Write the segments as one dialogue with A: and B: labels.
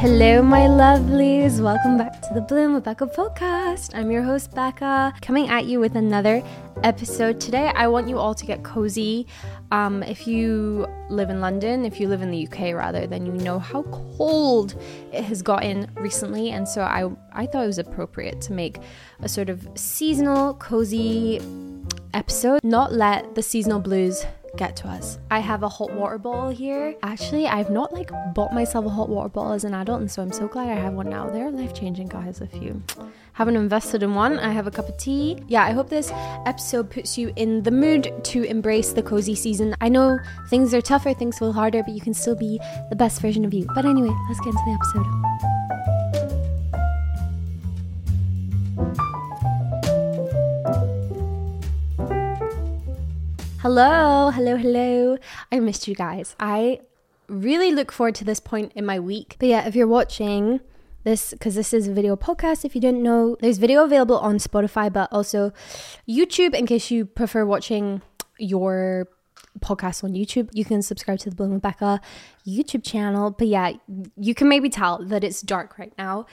A: Hello, my lovelies. Welcome back to the Bloom with Becca podcast. I'm your host, Becca, coming at you with another episode. Today, I want you all to get cozy. Um, if you live in London, if you live in the UK rather, then you know how cold it has gotten recently. And so I, I thought it was appropriate to make a sort of seasonal, cozy episode, not let the seasonal blues get to us. I have a hot water bottle here. Actually, I've not like bought myself a hot water bottle as an adult, and so I'm so glad I have one now. They're life changing, guys. If you haven't invested in one, I have a cup of tea. Yeah, I hope this episode puts you in the mood to embrace the cozy season. I know things are tougher, things feel harder, but you can still be the best version of you. But anyway, let's get into the episode. Hello, hello, hello. I missed you guys. I really look forward to this point in my week. But yeah, if you're watching this, because this is a video podcast, if you didn't know, there's video available on Spotify, but also YouTube in case you prefer watching your podcast on YouTube. You can subscribe to the Bloom with Becca YouTube channel. But yeah, you can maybe tell that it's dark right now.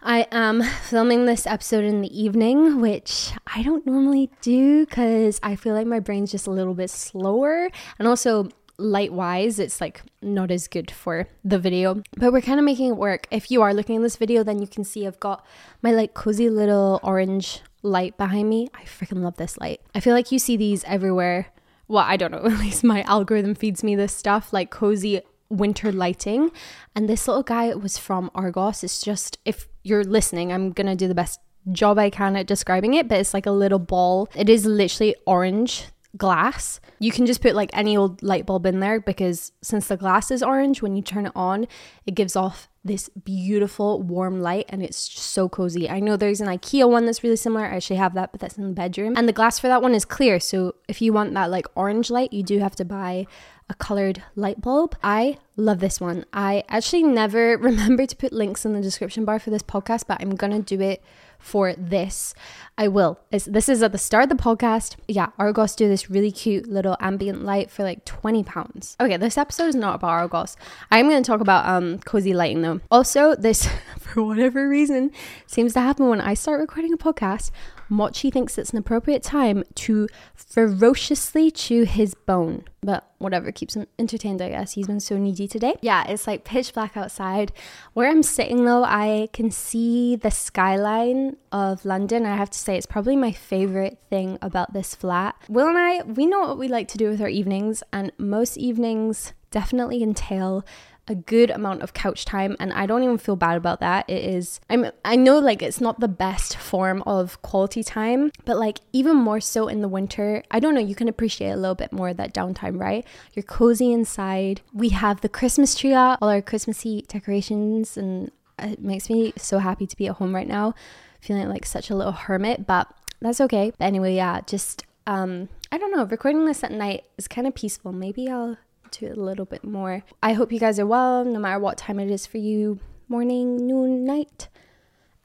A: I am filming this episode in the evening, which I don't normally do because I feel like my brain's just a little bit slower. And also, light wise, it's like not as good for the video. But we're kind of making it work. If you are looking at this video, then you can see I've got my like cozy little orange light behind me. I freaking love this light. I feel like you see these everywhere. Well, I don't know, at least my algorithm feeds me this stuff like cozy winter lighting. And this little guy was from Argos. It's just, if you're listening, I'm gonna do the best job I can at describing it, but it's like a little ball. It is literally orange glass. You can just put like any old light bulb in there because since the glass is orange, when you turn it on, it gives off this beautiful warm light and it's so cozy. I know there's an IKEA one that's really similar. I actually have that, but that's in the bedroom. And the glass for that one is clear. So if you want that like orange light, you do have to buy a colored light bulb. I love this one. I actually never remember to put links in the description bar for this podcast, but I'm gonna do it for this. I will. It's, this is at the start of the podcast. Yeah, Argos do this really cute little ambient light for like 20 pounds. Okay, this episode is not about Argos. I'm to talk about um cozy lighting though. Also, this for whatever reason seems to happen when I start recording a podcast. Mochi thinks it's an appropriate time to ferociously chew his bone. But whatever keeps him entertained, I guess. He's been so needy today. Yeah, it's like pitch black outside. Where I'm sitting though, I can see the skyline of London. I have to say, it's probably my favorite thing about this flat. Will and I, we know what we like to do with our evenings, and most evenings definitely entail a good amount of couch time and I don't even feel bad about that. It is I'm I know like it's not the best form of quality time, but like even more so in the winter, I don't know, you can appreciate a little bit more that downtime, right? You're cozy inside. We have the Christmas tree out, all our Christmassy decorations and it makes me so happy to be at home right now, feeling like such a little hermit, but that's okay. But anyway, yeah, just um I don't know, recording this at night is kind of peaceful. Maybe I'll to it a little bit more. I hope you guys are well, no matter what time it is for you morning, noon, night.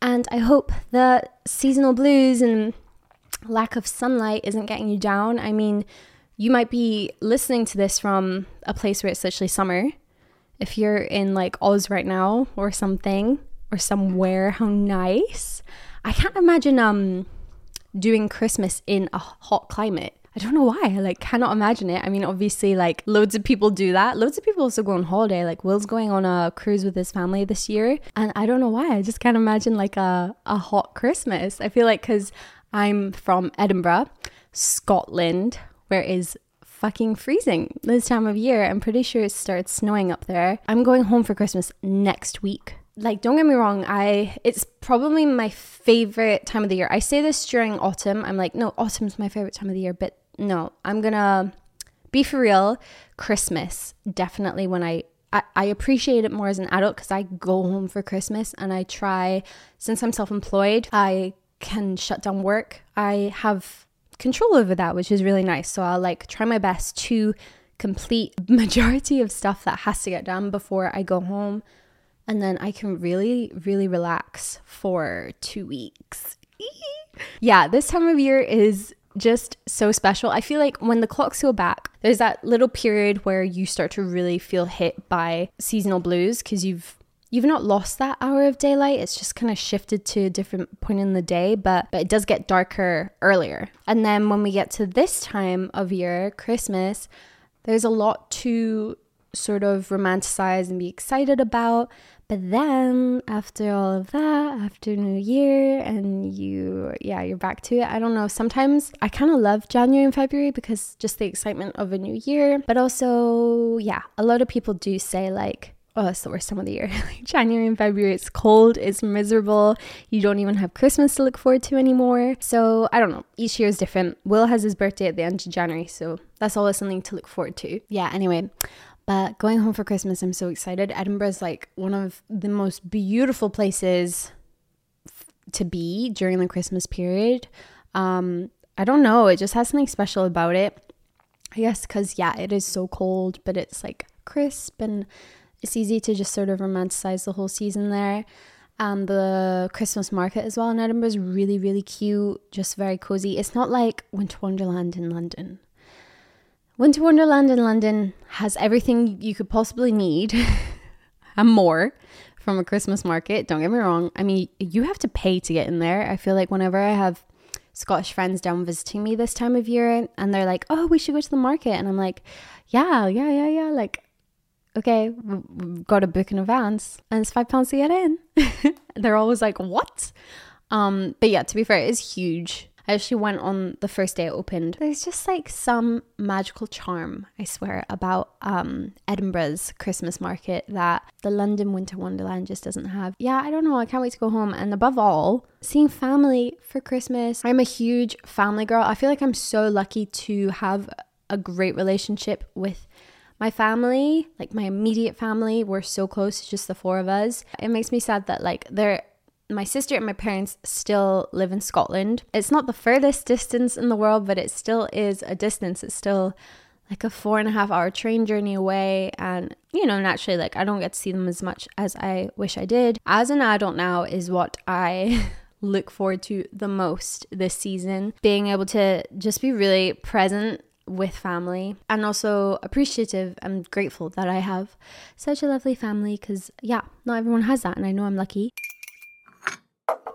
A: And I hope the seasonal blues and lack of sunlight isn't getting you down. I mean, you might be listening to this from a place where it's literally summer. If you're in like Oz right now or something or somewhere, how nice. I can't imagine um doing Christmas in a hot climate. I don't know why. I like cannot imagine it. I mean, obviously, like loads of people do that. Loads of people also go on holiday. Like Will's going on a cruise with his family this year, and I don't know why. I just can't imagine like a a hot Christmas. I feel like because I'm from Edinburgh, Scotland, where is fucking freezing this time of year. I'm pretty sure it starts snowing up there. I'm going home for Christmas next week like don't get me wrong i it's probably my favorite time of the year i say this during autumn i'm like no autumn's my favorite time of the year but no i'm gonna be for real christmas definitely when i I, appreciate it more as an adult because I go home for Christmas and I try, since I'm self employed, I can shut down work. I have control over that, which is really nice. So I'll like try my best to complete majority of stuff that has to get done before I go home and then I can really, really relax for two weeks. yeah, this time of year is just so special. I feel like when the clocks go back, there's that little period where you start to really feel hit by seasonal blues because you've you've not lost that hour of daylight. It's just kind of shifted to a different point in the day, but, but it does get darker earlier. And then when we get to this time of year, Christmas, there's a lot to sort of romanticize and be excited about. But then after all of that, after New Year, and you, yeah, you're back to it. I don't know. Sometimes I kind of love January and February because just the excitement of a new year. But also, yeah, a lot of people do say like, oh, it's the worst time of the year. January and February, it's cold, it's miserable. You don't even have Christmas to look forward to anymore. So I don't know. Each year is different. Will has his birthday at the end of January, so that's always something to look forward to. Yeah, anyway, but going home for Christmas, I'm so excited. Edinburgh is like one of the most beautiful places f- to be during the Christmas period. Um, I don't know, it just has something special about it. I guess because, yeah, it is so cold, but it's like crisp and it's easy to just sort of romanticize the whole season there. And the Christmas market as well in Edinburgh is really, really cute, just very cozy. It's not like Winter Wonderland in London. Winter Wonderland in London has everything you could possibly need and more from a Christmas market. Don't get me wrong. I mean, you have to pay to get in there. I feel like whenever I have Scottish friends down visiting me this time of year and they're like, oh, we should go to the market. And I'm like, yeah, yeah, yeah, yeah. Like, okay, we've got to book in advance and it's five pounds to get in. they're always like, what? Um, but yeah, to be fair, it is huge. I actually went on the first day it opened. There's just like some magical charm, I swear, about um, Edinburgh's Christmas market that the London Winter Wonderland just doesn't have. Yeah, I don't know. I can't wait to go home. And above all, seeing family for Christmas. I'm a huge family girl. I feel like I'm so lucky to have a great relationship with my family, like my immediate family. We're so close, it's just the four of us. It makes me sad that like there my sister and my parents still live in Scotland. It's not the furthest distance in the world, but it still is a distance. It's still like a four and a half hour train journey away. And, you know, naturally, like I don't get to see them as much as I wish I did. As an adult now, is what I. look forward to the most this season being able to just be really present with family and also appreciative and grateful that I have such a lovely family because, yeah, not everyone has that, and I know I'm lucky.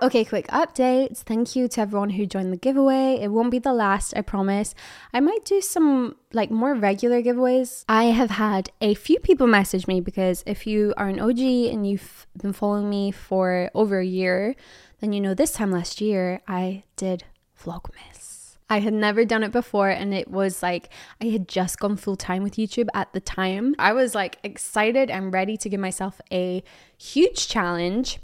A: Okay, quick updates. Thank you to everyone who joined the giveaway. It won't be the last, I promise. I might do some like more regular giveaways. I have had a few people message me because if you are an OG and you've been following me for over a year, then you know this time last year I did Vlogmas. I had never done it before, and it was like I had just gone full time with YouTube at the time. I was like excited and ready to give myself a huge challenge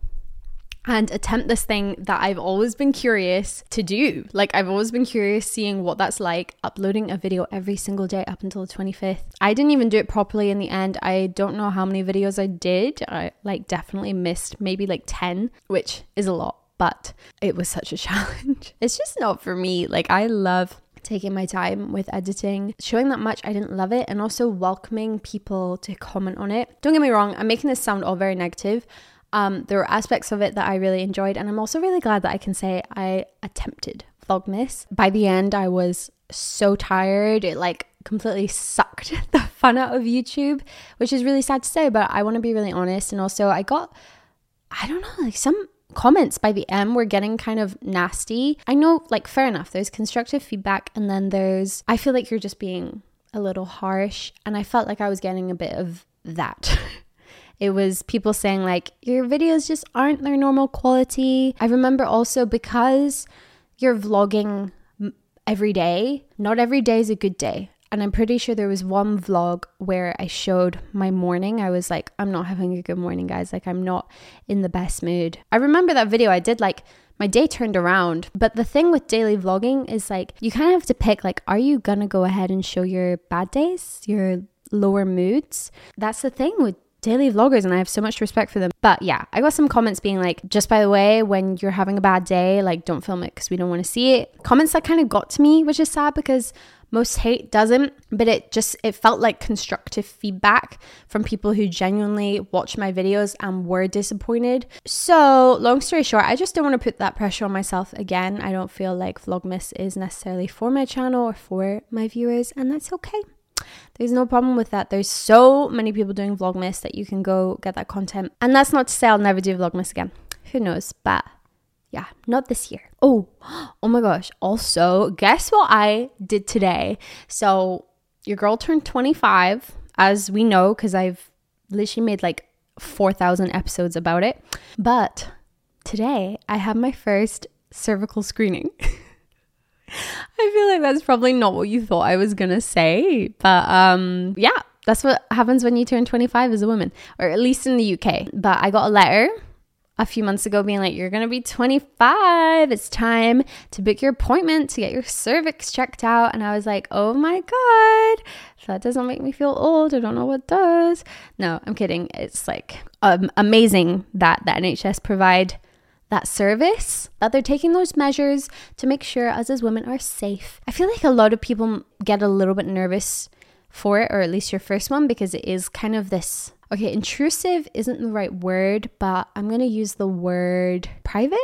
A: and attempt this thing that I've always been curious to do. Like, I've always been curious seeing what that's like uploading a video every single day up until the 25th. I didn't even do it properly in the end. I don't know how many videos I did. I like definitely missed maybe like 10, which is a lot, but it was such a challenge. It's just not for me. Like, I love taking my time with editing, showing that much I didn't love it, and also welcoming people to comment on it. Don't get me wrong, I'm making this sound all very negative. Um, there were aspects of it that I really enjoyed, and I'm also really glad that I can say I attempted Vlogmas. By the end, I was so tired. It like completely sucked the fun out of YouTube, which is really sad to say, but I want to be really honest. And also, I got, I don't know, like some comments by the M were getting kind of nasty. I know, like, fair enough, there's constructive feedback, and then there's, I feel like you're just being a little harsh, and I felt like I was getting a bit of that. It was people saying, like, your videos just aren't their normal quality. I remember also because you're vlogging every day, not every day is a good day. And I'm pretty sure there was one vlog where I showed my morning. I was like, I'm not having a good morning, guys. Like, I'm not in the best mood. I remember that video. I did like my day turned around. But the thing with daily vlogging is like, you kind of have to pick, like, are you gonna go ahead and show your bad days, your lower moods? That's the thing with daily vloggers and I have so much respect for them. But yeah, I got some comments being like, just by the way, when you're having a bad day, like don't film it because we don't want to see it. Comments that kind of got to me, which is sad because most hate doesn't, but it just it felt like constructive feedback from people who genuinely watch my videos and were disappointed. So, long story short, I just don't want to put that pressure on myself again. I don't feel like Vlogmas is necessarily for my channel or for my viewers, and that's okay. There's no problem with that. There's so many people doing Vlogmas that you can go get that content. And that's not to say I'll never do Vlogmas again. Who knows? But yeah, not this year. Oh, oh my gosh. Also, guess what I did today? So, your girl turned 25, as we know, because I've literally made like 4,000 episodes about it. But today, I have my first cervical screening. Feel like that's probably not what you thought I was gonna say, but um, yeah, that's what happens when you turn 25 as a woman, or at least in the UK. But I got a letter a few months ago being like, You're gonna be 25. It's time to book your appointment to get your cervix checked out. And I was like, Oh my God, so that doesn't make me feel old. I don't know what does. No, I'm kidding. It's like um, amazing that the NHS provide that service, that they're taking those measures to make sure us as women are safe. I feel like a lot of people get a little bit nervous for it, or at least your first one, because it is kind of this. Okay, intrusive isn't the right word, but I'm gonna use the word private.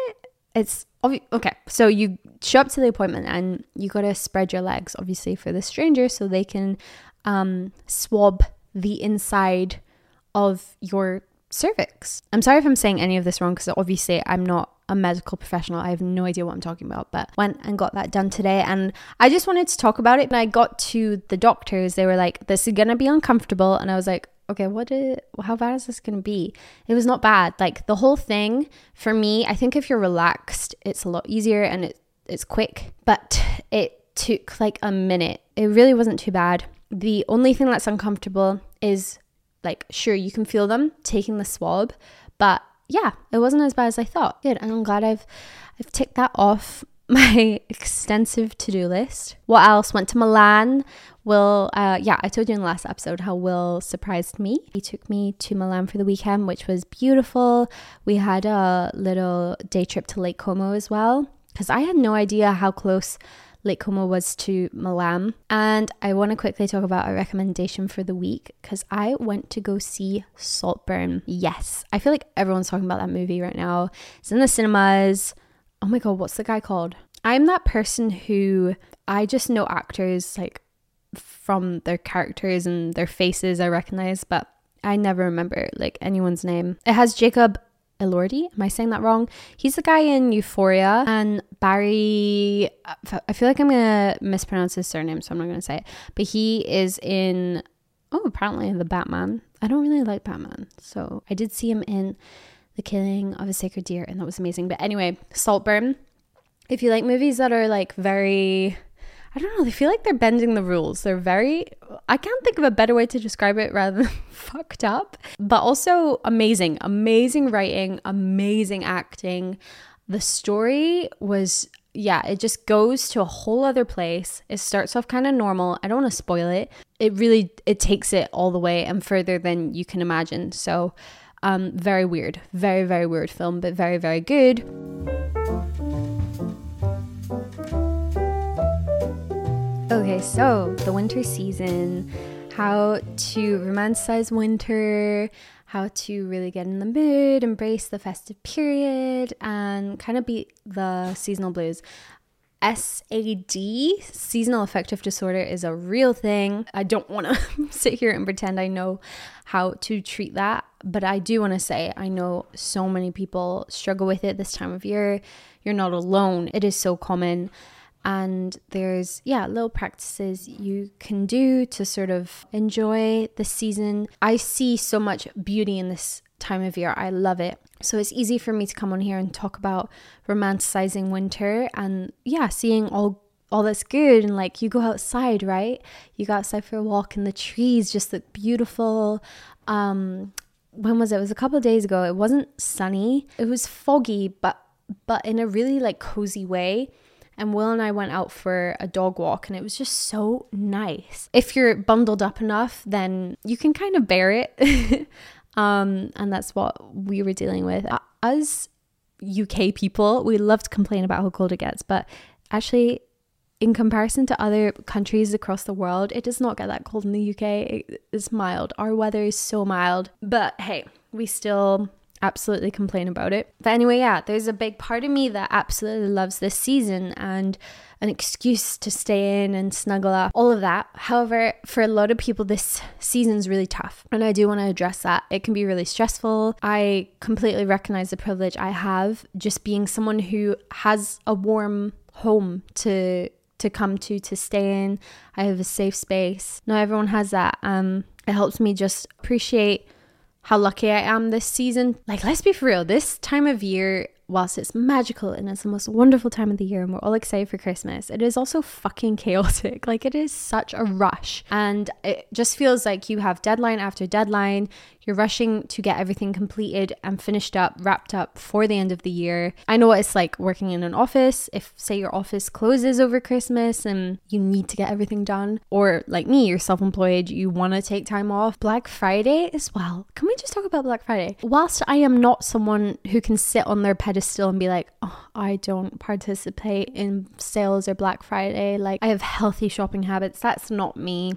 A: It's obvi- okay. So you show up to the appointment and you gotta spread your legs, obviously, for the stranger, so they can um, swab the inside of your cervix. I'm sorry if I'm saying any of this wrong because obviously I'm not a medical professional. I have no idea what I'm talking about, but went and got that done today. And I just wanted to talk about it. When I got to the doctors, they were like, this is going to be uncomfortable. And I was like, okay, what how bad is this going to be? It was not bad. Like the whole thing for me, I think if you're relaxed, it's a lot easier and it, it's quick, but it took like a minute. It really wasn't too bad. The only thing that's uncomfortable is like sure you can feel them taking the swab but yeah it wasn't as bad as i thought. Good and i'm glad i've i've ticked that off my extensive to-do list. What else? Went to milan. Will uh yeah i told you in the last episode how will surprised me. He took me to milan for the weekend which was beautiful. We had a little day trip to lake como as well because i had no idea how close Lake Como was to Milan. And I want to quickly talk about a recommendation for the week because I went to go see Saltburn. Yes, I feel like everyone's talking about that movie right now. It's in the cinemas. Oh my God, what's the guy called? I'm that person who I just know actors like from their characters and their faces I recognize, but I never remember like anyone's name. It has Jacob Elordi. Am I saying that wrong? He's the guy in Euphoria and Barry. I feel like I'm gonna mispronounce his surname, so I'm not gonna say it. But he is in. Oh, apparently the Batman. I don't really like Batman, so I did see him in The Killing of a Sacred Deer, and that was amazing. But anyway, Saltburn. If you like movies that are like very I don't know, they feel like they're bending the rules. They're very, I can't think of a better way to describe it rather than fucked up, but also amazing, amazing writing, amazing acting. The story was, yeah, it just goes to a whole other place. It starts off kind of normal. I don't want to spoil it. It really, it takes it all the way and further than you can imagine. So, um, very weird, very, very weird film, but very, very good. Okay, so the winter season, how to romanticize winter, how to really get in the mood, embrace the festive period, and kind of beat the seasonal blues. SAD, seasonal affective disorder, is a real thing. I don't want to sit here and pretend I know how to treat that, but I do want to say I know so many people struggle with it this time of year. You're not alone, it is so common and there's yeah little practices you can do to sort of enjoy the season. I see so much beauty in this time of year. I love it. So it's easy for me to come on here and talk about romanticizing winter and yeah seeing all all that's good. And like you go outside right? You go outside for a walk and the trees just look beautiful. Um when was it? It was a couple of days ago. It wasn't sunny. It was foggy but but in a really like cozy way and Will and I went out for a dog walk and it was just so nice. If you're bundled up enough, then you can kind of bear it. um, and that's what we were dealing with. As UK people, we love to complain about how cold it gets, but actually, in comparison to other countries across the world, it does not get that cold in the UK. It's mild. Our weather is so mild. But hey, we still absolutely complain about it. But anyway, yeah, there's a big part of me that absolutely loves this season and an excuse to stay in and snuggle up, all of that. However, for a lot of people, this season's really tough. And I do want to address that. It can be really stressful. I completely recognize the privilege I have just being someone who has a warm home to to come to to stay in i have a safe space not everyone has that um it helps me just appreciate how lucky I am this season. Like, let's be for real, this time of year, whilst it's magical and it's the most wonderful time of the year and we're all excited for Christmas, it is also fucking chaotic. Like, it is such a rush. And it just feels like you have deadline after deadline. You're rushing to get everything completed and finished up, wrapped up for the end of the year. I know what it's like working in an office. If, say, your office closes over Christmas and you need to get everything done, or like me, you're self employed, you want to take time off. Black Friday as well. Can we just talk about Black Friday? Whilst I am not someone who can sit on their pedestal and be like, oh, I don't participate in sales or Black Friday, like I have healthy shopping habits, that's not me.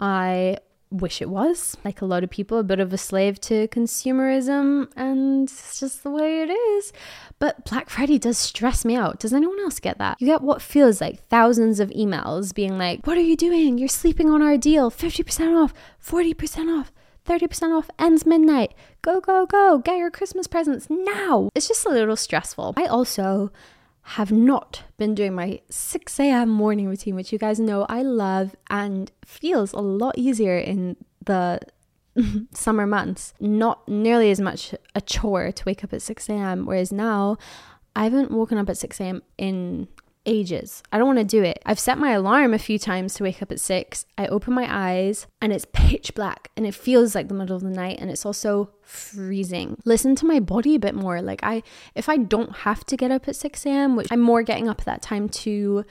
A: I wish it was. Like a lot of people, a bit of a slave to consumerism, and it's just the way it is. But Black Friday does stress me out. Does anyone else get that? You get what feels like thousands of emails being like, What are you doing? You're sleeping on our deal. 50% off, 40% off. 30% off ends midnight. Go, go, go. Get your Christmas presents now. It's just a little stressful. I also have not been doing my 6 a.m. morning routine, which you guys know I love and feels a lot easier in the summer months. Not nearly as much a chore to wake up at 6 a.m. Whereas now I haven't woken up at 6 a.m. in ages. I don't want to do it. I've set my alarm a few times to wake up at six. I open my eyes and it's pitch black and it feels like the middle of the night and it's also freezing. Listen to my body a bit more. Like I if I don't have to get up at 6 a.m., which I'm more getting up at that time to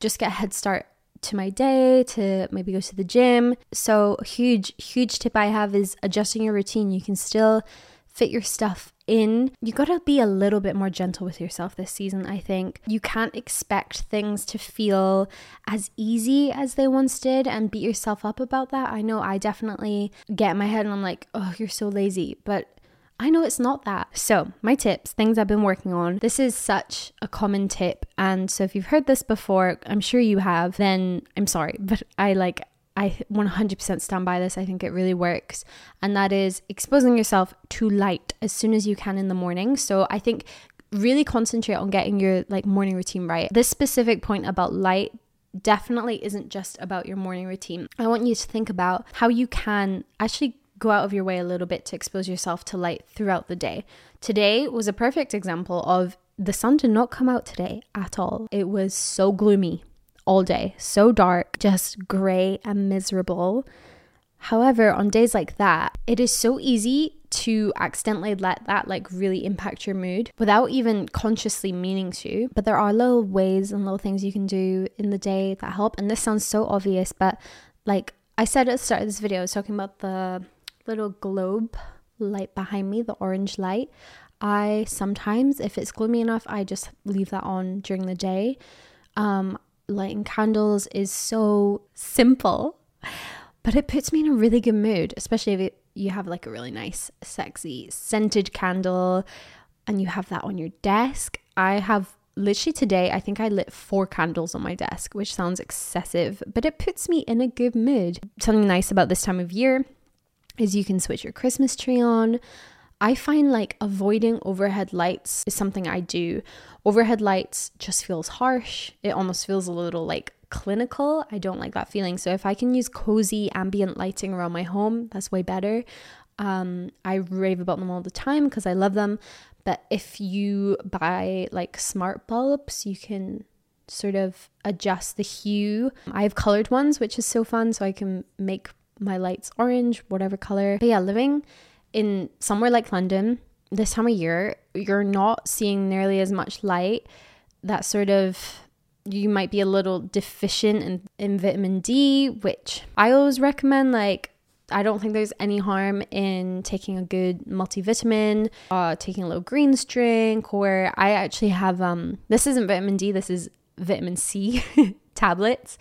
A: just get a head start to my day, to maybe go to the gym. So huge, huge tip I have is adjusting your routine. You can still fit your stuff in, you got to be a little bit more gentle with yourself this season, I think. You can't expect things to feel as easy as they once did and beat yourself up about that. I know I definitely get in my head and I'm like, oh, you're so lazy. But I know it's not that. So, my tips, things I've been working on. This is such a common tip. And so, if you've heard this before, I'm sure you have, then I'm sorry, but I like, I 100% stand by this. I think it really works. And that is exposing yourself to light as soon as you can in the morning. So I think really concentrate on getting your like morning routine right. This specific point about light definitely isn't just about your morning routine. I want you to think about how you can actually go out of your way a little bit to expose yourself to light throughout the day. Today was a perfect example of the sun did not come out today at all. It was so gloomy all day, so dark, just grey and miserable. However, on days like that, it is so easy to accidentally let that like really impact your mood without even consciously meaning to. But there are little ways and little things you can do in the day that help. And this sounds so obvious, but like I said at the start of this video, I was talking about the little globe light behind me, the orange light. I sometimes, if it's gloomy enough, I just leave that on during the day. Um, lighting candles is so simple, but it puts me in a really good mood, especially if it, you have like a really nice, sexy, scented candle and you have that on your desk. I have literally today, I think I lit four candles on my desk, which sounds excessive, but it puts me in a good mood. Something nice about this time of year is you can switch your Christmas tree on. I find like avoiding overhead lights is something I do. Overhead lights just feels harsh. It almost feels a little like clinical. I don't like that feeling. So if I can use cozy ambient lighting around my home, that's way better. Um, I rave about them all the time because I love them. But if you buy like smart bulbs, you can sort of adjust the hue. I have colored ones, which is so fun. So I can make my lights orange, whatever color. But yeah, living in somewhere like London this time of year, you're not seeing nearly as much light. That sort of you might be a little deficient in, in vitamin D, which I always recommend. Like, I don't think there's any harm in taking a good multivitamin, uh, taking a little greens drink, or I actually have um this isn't vitamin D, this is vitamin C tablets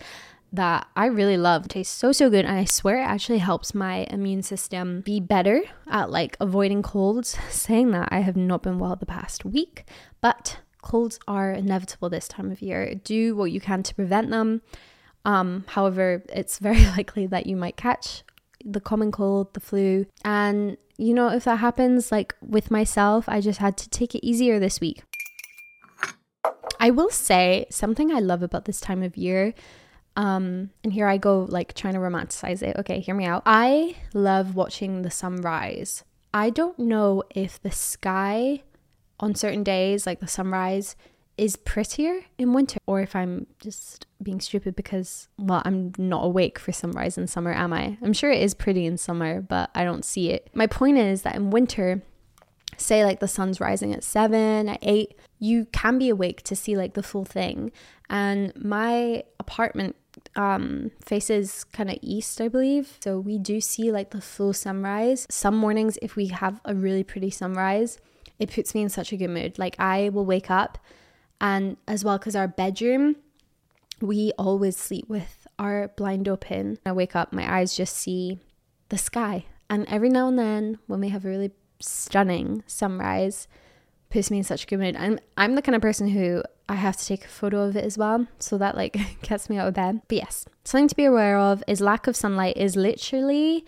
A: that I really love. It tastes so so good and I swear it actually helps my immune system be better at like avoiding colds. Saying that I have not been well the past week, but colds are inevitable this time of year. Do what you can to prevent them. Um, however, it's very likely that you might catch the common cold, the flu. And, you know, if that happens, like with myself, I just had to take it easier this week. I will say something I love about this time of year. Um, and here I go, like trying to romanticize it. Okay, hear me out. I love watching the sunrise. I don't know if the sky on certain days, like the sunrise, is prettier in winter or if I'm just being stupid because, well, I'm not awake for sunrise in summer, am I? I'm sure it is pretty in summer, but I don't see it. My point is that in winter, say like the sun's rising at seven, at eight, you can be awake to see like the full thing. And my apartment um faces kind of east i believe so we do see like the full sunrise some mornings if we have a really pretty sunrise it puts me in such a good mood like i will wake up and as well, because our bedroom, we always sleep with our blind open. I wake up, my eyes just see the sky. And every now and then, when we have a really stunning sunrise, puts me in such a good mood. I'm I'm the kind of person who I have to take a photo of it as well, so that like gets me out of bed. But yes, something to be aware of is lack of sunlight is literally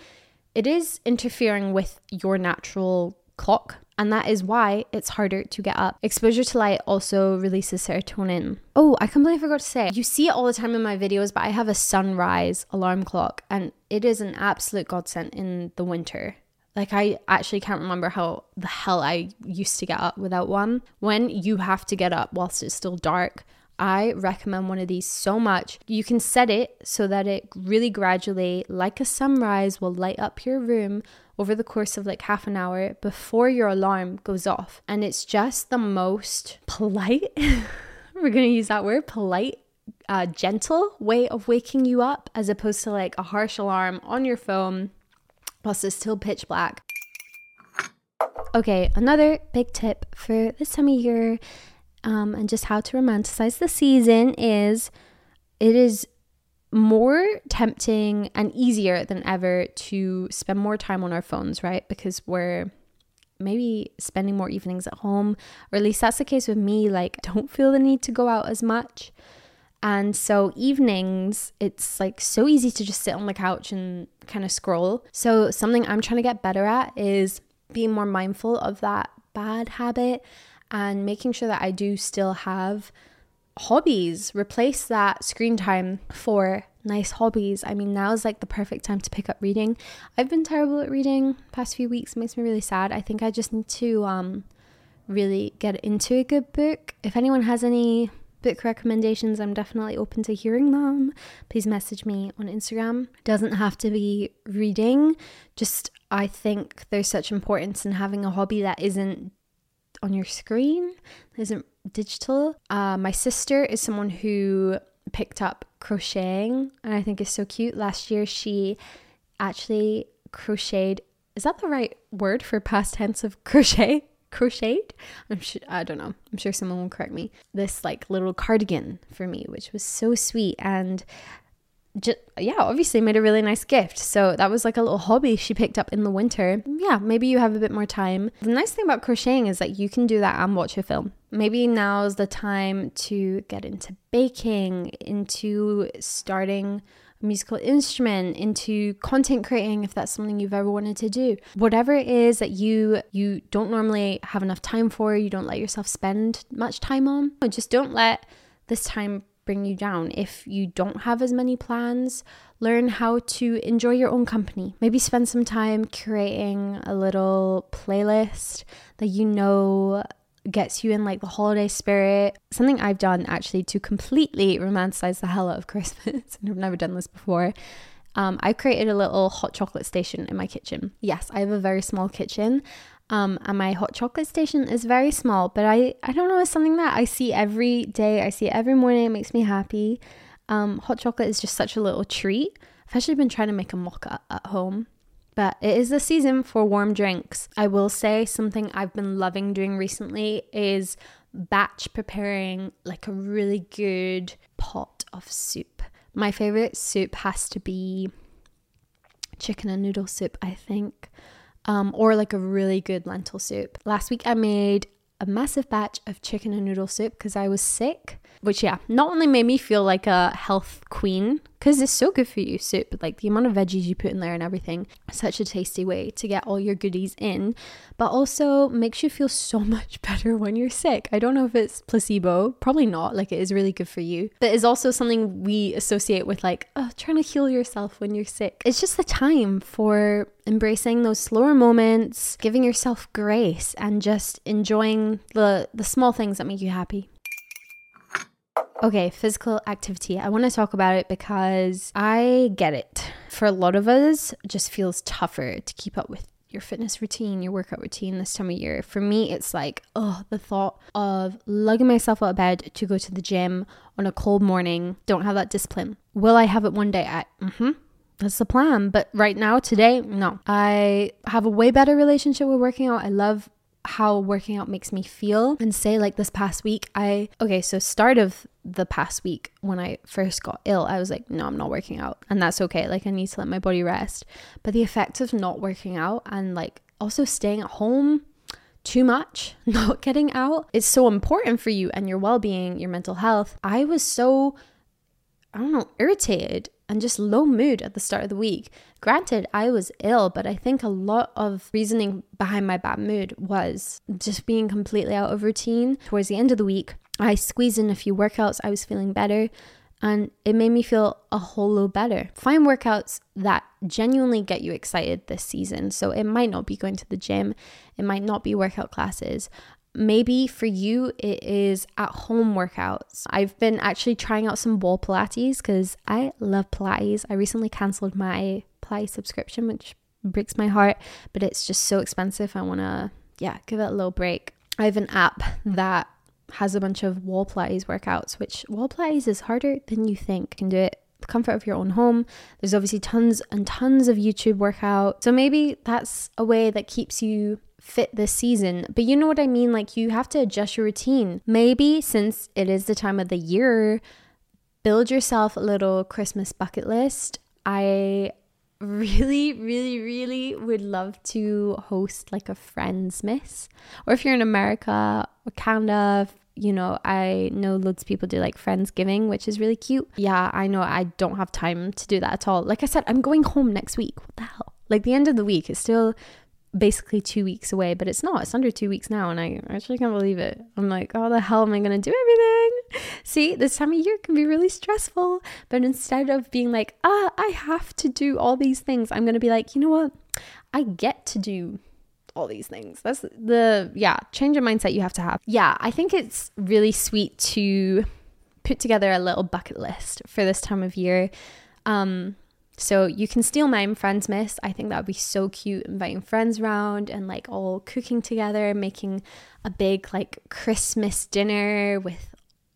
A: it is interfering with your natural clock and that is why it's harder to get up. Exposure to light also releases serotonin. Oh, I completely forgot to say, you see it all the time in my videos, but I have a sunrise alarm clock and it is an absolute godsend in the winter. Like, I actually can't remember how the hell I used to get up without one. When you have to get up whilst it's still dark, I recommend one of these so much. You can set it so that it really gradually, like a sunrise, will light up your room over the course of like half an hour before your alarm goes off. And it's just the most polite, we're to use that word, polite, uh, gentle way of waking you up as opposed to like a harsh alarm on your phone whilst it's still pitch black. Okay, another big tip for this time of year um, and just how to romanticize the season is it is more tempting and easier than ever to spend more time on our phones, right? Because we're maybe spending more evenings at home, or at least that's the case with me. Like, don't feel the need to go out as much. And so, evenings, it's like so easy to just sit on the couch and kind of scroll. So, something I'm trying to get better at is being more mindful of that bad habit and making sure that I do still have hobbies, replace that screen time for nice hobbies. I mean, now is like the perfect time to pick up reading. I've been terrible at reading past few weeks, makes me really sad. I think I just need to um really get into a good book. If anyone has any book recommendations, I'm definitely open to hearing them. Please message me on Instagram. Doesn't have to be reading, just I think there's such importance in having a hobby that isn't on your screen, isn't digital. Uh, my sister is someone who picked up crocheting and I think is so cute. Last year, she actually crocheted. Is that the right word for past tense of crochet? Crocheted? I'm sure, I don't know. I'm sure someone will correct me. This like little cardigan for me, which was so sweet. And just, yeah, obviously made a really nice gift. So that was like a little hobby she picked up in the winter. Yeah, maybe you have a bit more time. The nice thing about crocheting is that you can do that and watch a film. Maybe now's the time to get into baking, into starting musical instrument, into content creating if that's something you've ever wanted to do. Whatever it is that you you don't normally have enough time for, you don't let yourself spend much time on, just don't let this time bring you down. If you don't have as many plans, learn how to enjoy your own company. Maybe spend some time curating a little playlist that you know gets you in like the holiday spirit. Something I've done actually to completely romanticize the hell out of Christmas, and I've never done this before. Um, I created a little hot chocolate station in my kitchen. Yes, I have a very small kitchen, um, and my hot chocolate station is very small, but I, I don't know, it's something that I see every day. I see it every morning. It makes me happy. Um, hot chocolate is just such a little treat. I've actually been trying to make a mocha at home, but it is the season for warm drinks. I will say something I've been loving doing recently is batch preparing like a really good pot of soup My favorite soup has to be chicken and noodle soup, I think, um, or like a really good lentil soup. Last week I made a massive batch of chicken and noodle soup because I was sick which yeah not only made me feel like a health queen because it's so good for you soup like the amount of veggies you put in there and everything such a tasty way to get all your goodies in but also makes you feel so much better when you're sick. I don't know if it's placebo probably not like it is really good for you but it's also something we associate with like oh, trying to heal yourself when you're sick. It's just the time for embracing those slower moments giving yourself grace and just enjoying the the small things that make you happy Okay, physical activity. I want to talk about it because I get it. For a lot of us, it just feels tougher to keep up with your fitness routine, your workout routine this time of year. For me, it's like, oh, the thought of lugging myself out of bed to go to the gym on a cold morning, don't have that discipline. Will I have it one day? I, mm-hmm. That's the plan. But right now, today, no. I have a way better relationship with working out. I love how working out makes me feel. And say like this past week I okay so start of the past week when I first got ill I was like no I'm not working out. And that's okay. Like I need to let my body rest. But the effect of not working out and like also staying at home too much not getting out is so important for you and your well-being your mental health. I was so I don't know irritated and just low mood at the start of the week. Granted, I was ill, but I think a lot of reasoning behind my bad mood was just being completely out of routine. Towards the end of the week, I squeezed in a few workouts, I was feeling better, and it made me feel a whole lot better. Find workouts that genuinely get you excited this season. So it might not be going to the gym, it might not be workout classes. Maybe for you, it is at home workouts. I've been actually trying out some wall Pilates because I love Pilates. I recently cancelled my Pilates subscription, which breaks my heart, but it's just so expensive. I want to, yeah, give it a little break. I have an app that has a bunch of wall Pilates workouts, which wall Pilates is harder than you think. You can do it the comfort of your own home. There's obviously tons and tons of YouTube workout. So maybe that's a way that keeps you fit this season. But you know what I mean? Like you have to adjust your routine. Maybe since it is the time of the year, build yourself a little Christmas bucket list. I really, really, really would love to host like a Friendsmas. Or if you're in America or Canada, you know, I know loads of people do like Friendsgiving, which is really cute. Yeah, I know I don't have time to do that at all. Like I said, I'm going home next week. What the hell? Like the end of the week is still basically two weeks away, but it's not. It's under two weeks now, and I actually can't believe it. I'm like, how the hell am I gonna do everything? See, this time of year can be really stressful. But instead of being like, ah, I have to do all these things, I'm gonna be like, you know what? I get to do all these things. That's the yeah, change of mindset you have to have. Yeah, I think it's really sweet to put together a little bucket list for this time of year. Um, so you can steal my Friendsmas. I think that would be so cute, inviting friends around and like all cooking together, making a big like Christmas dinner with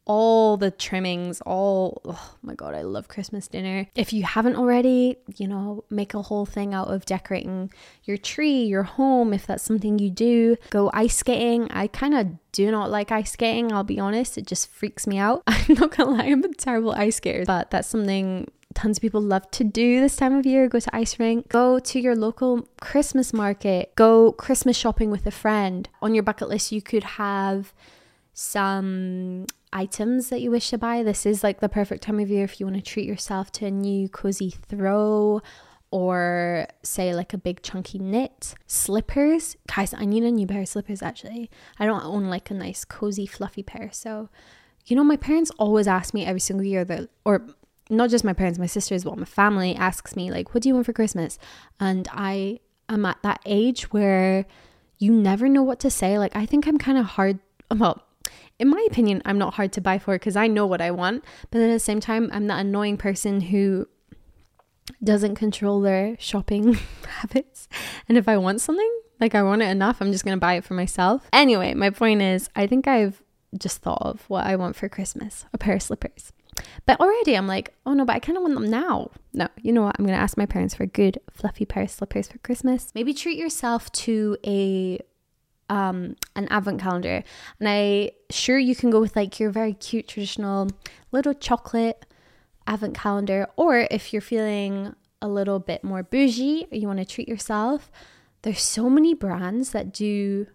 A: all the trimmings, all oh my god, I love Christmas dinner. If you haven't already, you know, make a whole thing out of decorating your tree, your home, if that's something you do. Go ice skating. I kind of do not like ice skating, I'll be honest. It just freaks me out. I'm not gonna lie, I'm a terrible ice skater, but that's something tons of people love to do this time of year. Go to ice rink. Go to your local christmas market. Go christmas shopping with a friend. On your bucket list you could have some items that you wish to buy. This is like the perfect time of year if you want to treat yourself to a new cozy throw or say like a big chunky knit. Slippers. Guys i need a new pair of slippers actually. I don't own like a nice cozy fluffy pair. So you know my parents always ask me every single year that or not just my parents, my sister as well, my family asks me, like, what do you want for Christmas? And I am at that age where you never know what to say. Like, I think I'm kind of hard. Well, in my opinion, I'm not hard to buy for because I know what I want. But at the same time, I'm that annoying person who doesn't control their shopping habits. And if I want something, like I want it enough, I'm just going to buy it for myself. Anyway, my point is, I think I've just thought of what I want for Christmas a pair of slippers. But already I'm like, oh no, but I kind of want them now. No, you know what? I'm going to ask my parents for a good fluffy pair of slippers for Christmas. Maybe treat yourself to a um an advent calendar. And I sure you can go with like your very cute traditional little chocolate advent calendar, or if you're feeling a little bit more bougie or you want to treat yourself, there's so many brands that do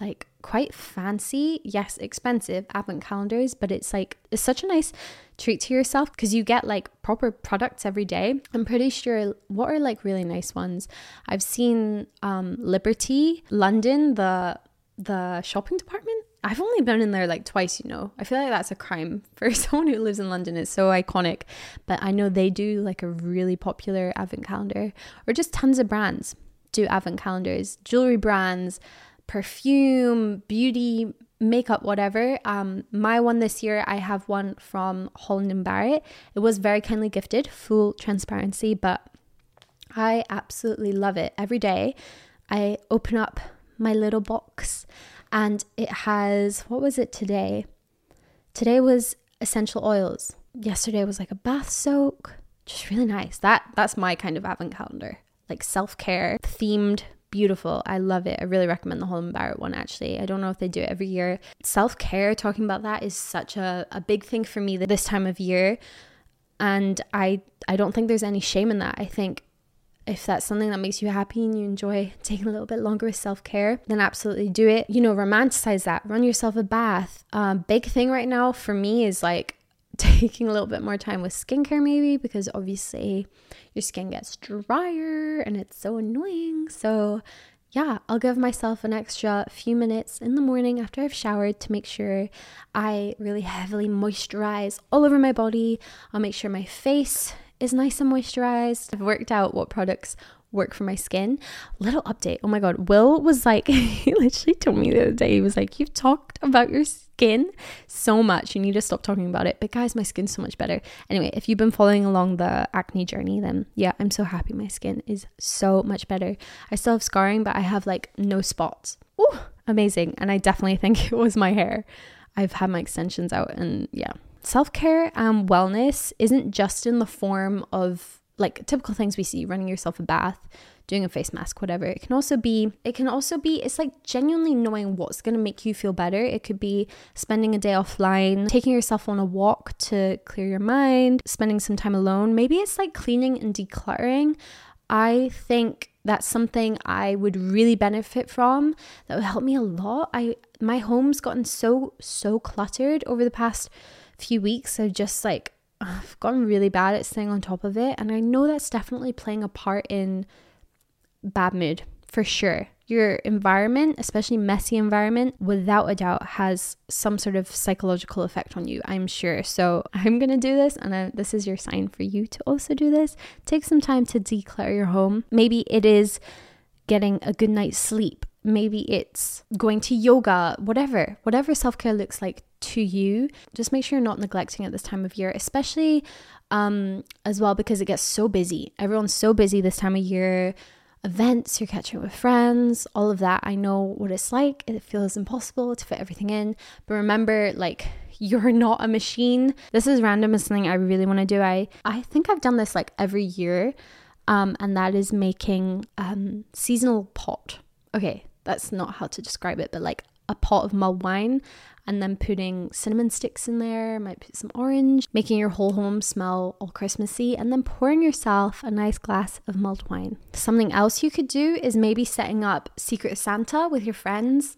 A: like quite fancy, yes, expensive advent calendars, but it's like it's such a nice treat to yourself because you get like proper products every day. I'm pretty sure what are like really nice ones. I've seen um Liberty, London, the the shopping department. I've only been in there like twice, you know. I feel like that's a crime for someone who lives in London. It's so iconic. But I know they do like a really popular advent calendar or just tons of brands do advent calendars, jewelry brands, perfume, beauty, makeup, whatever. Um, my one this year, I have one from Holland and Barrett. It was very kindly gifted, full transparency, but I absolutely love it. Every day, I open up my little box and it has what was it today? Today was essential oils. Yesterday was like a bath soak. Just really nice. That that's my kind of advent calendar. Like self-care themed beautiful. I love it. I really recommend the Holland Barrett one actually. I don't know if they do it every year. Self care, talking about that, is such a, a big thing for me this time of year. And I I don't think there's any shame in that. I think if that's something that makes you happy and you enjoy taking a little bit longer with self care, then absolutely do it. You know, romanticize that. Run yourself a bath. Um, big thing right now for me is like taking a little bit more time with skincare, maybe, because obviously your skin gets drier and it's so annoying. So, yeah, I'll give myself an extra few minutes in the morning after I've showered to make sure I really heavily moisturize all over my body. I'll make sure my face is nice and moisturized. I've worked out what products work for my skin. Little update. Oh my god, Will was like he literally told me the other day. He was like, "You've talked about your skin so much. You need to stop talking about it." But guys, my skin's so much better. Anyway, if you've been following along the acne journey, then yeah, I'm so happy my skin is so much better. I still have scarring, but I have like no spots. Oh, amazing. And I definitely think it was my hair. I've had my extensions out and yeah. Self-care and wellness isn't just in the form of like typical things we see running yourself a bath doing a face mask whatever. It can also be it can also be it's like genuinely knowing what's going to make you feel better. It could be spending a day offline taking yourself on a walk to clear your mind spending some time alone. Maybe it's like cleaning and decluttering. I think that's something i would really benefit from. That would help me a lot. I my home's gotten so so cluttered over the past few weeks of just like I've gotten really bad at staying on top of it. And I know that's definitely playing a part in bad mood for sure. Your environment, especially messy environment, without a doubt has some sort of psychological effect on you, I'm sure. So I'm going to do this, and I, this is your sign for you to also do this. Take some time to declutter your home. Maybe it is getting a good night's sleep. Maybe it's going to yoga, whatever, whatever self care looks like to you. Just make sure you're not neglecting at this time of year, especially um, as well because it gets so busy. Everyone's so busy this time of year. Events, you're catching up with friends, all of that. I know what it's like. It feels impossible to fit everything in. But remember, like, you're not a machine. This is random is something I really want to do. I I think I've done this like every year. Um, and that is making um seasonal pot. Okay, that's not how to describe it, but like a pot of mulled wine and then putting cinnamon sticks in there, might put some orange, making your whole home smell all Christmassy, and then pouring yourself a nice glass of mulled wine. Something else you could do is maybe setting up Secret Santa with your friends.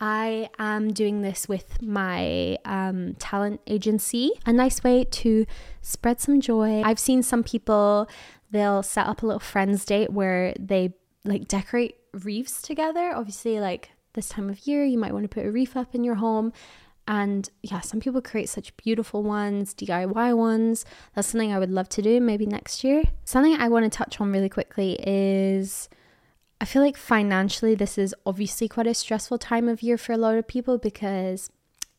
A: I am doing this with my um, talent agency. A nice way to spread some joy. I've seen some people, they'll set up a little friends date where they like decorate wreaths together. Obviously, like this time of year, you might want to put a wreath up in your home. And yeah, some people create such beautiful ones, DIY ones. That's something I would love to do maybe next year. Something I want to touch on really quickly is I feel like financially, this is obviously quite a stressful time of year for a lot of people because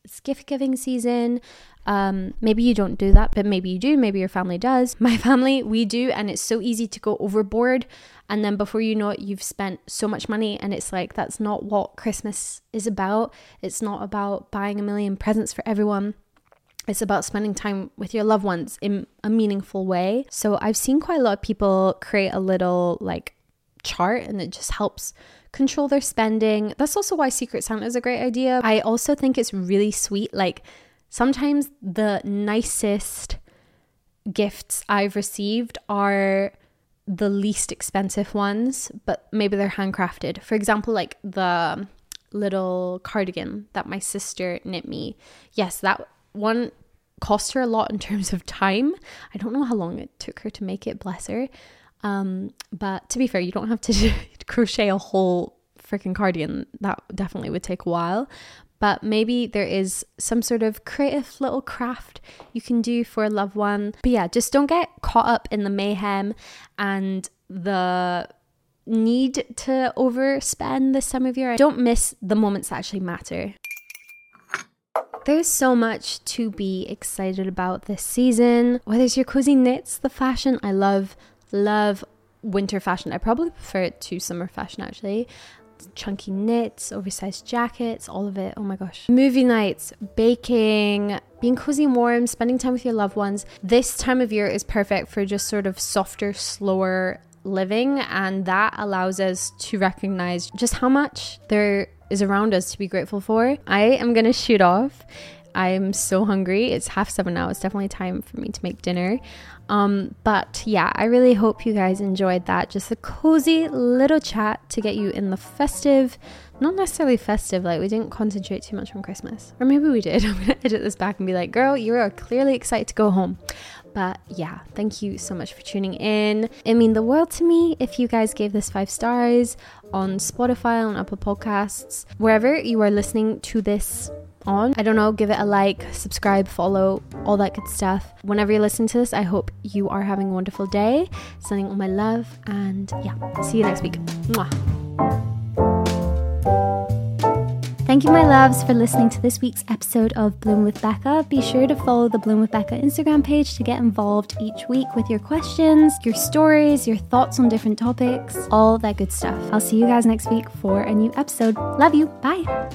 A: it's gift giving season. Um, maybe you don't do that, but maybe you do. Maybe your family does. My family, we do, and it's so easy to go overboard. And then before you know it, you've spent so much money, and it's like that's not what Christmas is about. It's not about buying a million presents for everyone. It's about spending time with your loved ones in a meaningful way. So I've seen quite a lot of people create a little like chart, and it just helps control their spending. That's also why Secret Santa is a great idea. I also think it's really sweet. Like, sometimes the nicest gifts I've received are the least expensive ones, but maybe they're handcrafted. For example, like the little cardigan that my sister knit me. Yes, that one cost her a lot in terms of time. I don't know how long it took her to make it, bless her. Um, but to be fair, you don't have to crochet a whole freaking cardigan. That definitely would take a while. But maybe there is some sort of creative little craft you can do for a loved one. But yeah, just don't get caught up in the mayhem and the need to overspend this time of year. Don't miss the moments that actually matter. There's so much to be excited about this season. Whether it's your cozy knits, the fashion, I love, love winter fashion. I probably prefer it to summer fashion actually. Chunky knits, oversized jackets, all of it. Oh my gosh. Movie nights, baking, being cozy and warm, spending time with your loved ones. This time of year is perfect for just sort of softer, slower living, and that allows us to recognize just how much there is around us to be grateful for. I am gonna shoot off. I'm so hungry. It's half seven now. It's definitely time for me to make dinner. Um, but yeah, I really hope you guys enjoyed that. Just a cozy little chat to get you in the festive, not necessarily festive, like we didn't concentrate too much on Christmas. Or maybe we did. I'm gonna edit this back and be like, girl, you are clearly excited to go home. But yeah, thank you so much for tuning in. It mean the world to me if you guys gave this five stars on Spotify, on Apple Podcasts, wherever you are listening to this on. I don't know, give it a like, subscribe, follow, all that good stuff. Whenever you listen to this, I hope you are having a wonderful day. Sending all my love, and yeah, see you next week. Mwah. Thank you, my loves, for listening to this week's episode of Bloom with Becca. Be sure to follow the Bloom with Becca Instagram page to get involved each week with your questions, your stories, your thoughts on different topics, all that good stuff. I'll see you guys next week for a new episode. Love you. Bye.